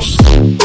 House.